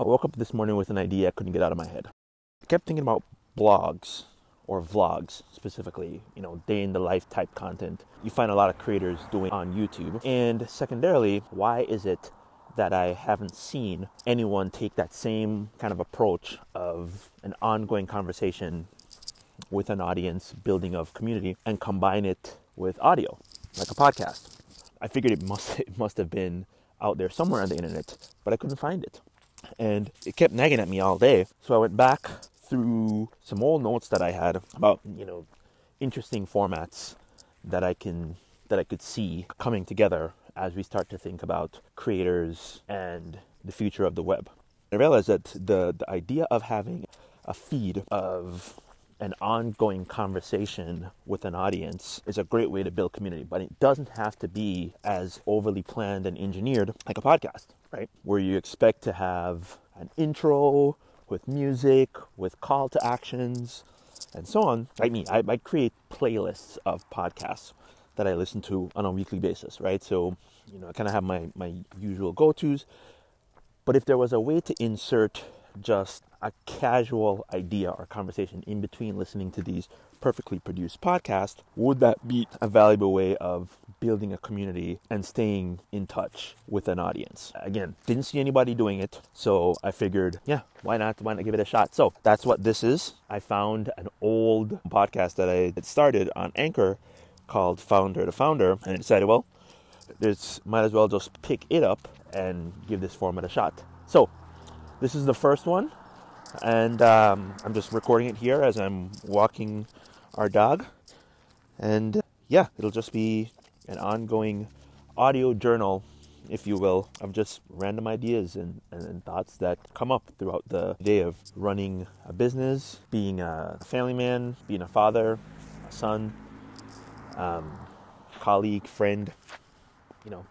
I woke up this morning with an idea I couldn't get out of my head. I kept thinking about blogs or vlogs specifically, you know, day in the life type content. You find a lot of creators doing on YouTube. And secondarily, why is it that I haven't seen anyone take that same kind of approach of an ongoing conversation with an audience, building of community, and combine it with audio, like a podcast? I figured it must it must have been out there somewhere on the internet, but I couldn't find it. And it kept nagging at me all day. So I went back through some old notes that I had about, you know, interesting formats that I can that I could see coming together as we start to think about creators and the future of the web. I realized that the, the idea of having a feed of an ongoing conversation with an audience is a great way to build community, but it doesn't have to be as overly planned and engineered like a podcast, right? Where you expect to have an intro with music, with call to actions, and so on. Like me, I, I create playlists of podcasts that I listen to on a weekly basis, right? So, you know, I kind of have my, my usual go tos. But if there was a way to insert just a casual idea or conversation in between listening to these perfectly produced podcasts, would that be a valuable way of building a community and staying in touch with an audience? Again, didn't see anybody doing it, so I figured, yeah, why not? Why not give it a shot? So that's what this is. I found an old podcast that I had started on Anchor called Founder to Founder, and I decided, well, there's might as well just pick it up and give this format a shot. So this is the first one, and um, I'm just recording it here as I'm walking our dog. And yeah, it'll just be an ongoing audio journal, if you will, of just random ideas and, and, and, thoughts that come up throughout the day of running a business, being a family man, being a father, a son, um, colleague, friend, you know,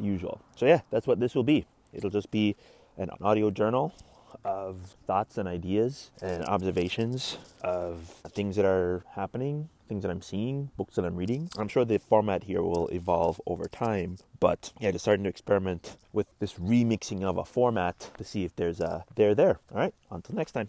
usual. So yeah, that's what this will be. It'll just be an audio journal of thoughts and ideas and observations of things that are happening, things that I'm seeing, books that I'm reading. I'm sure the format here will evolve over time, but yeah, just starting to experiment with this remixing of a format to see if there's a there there. All right, until next time.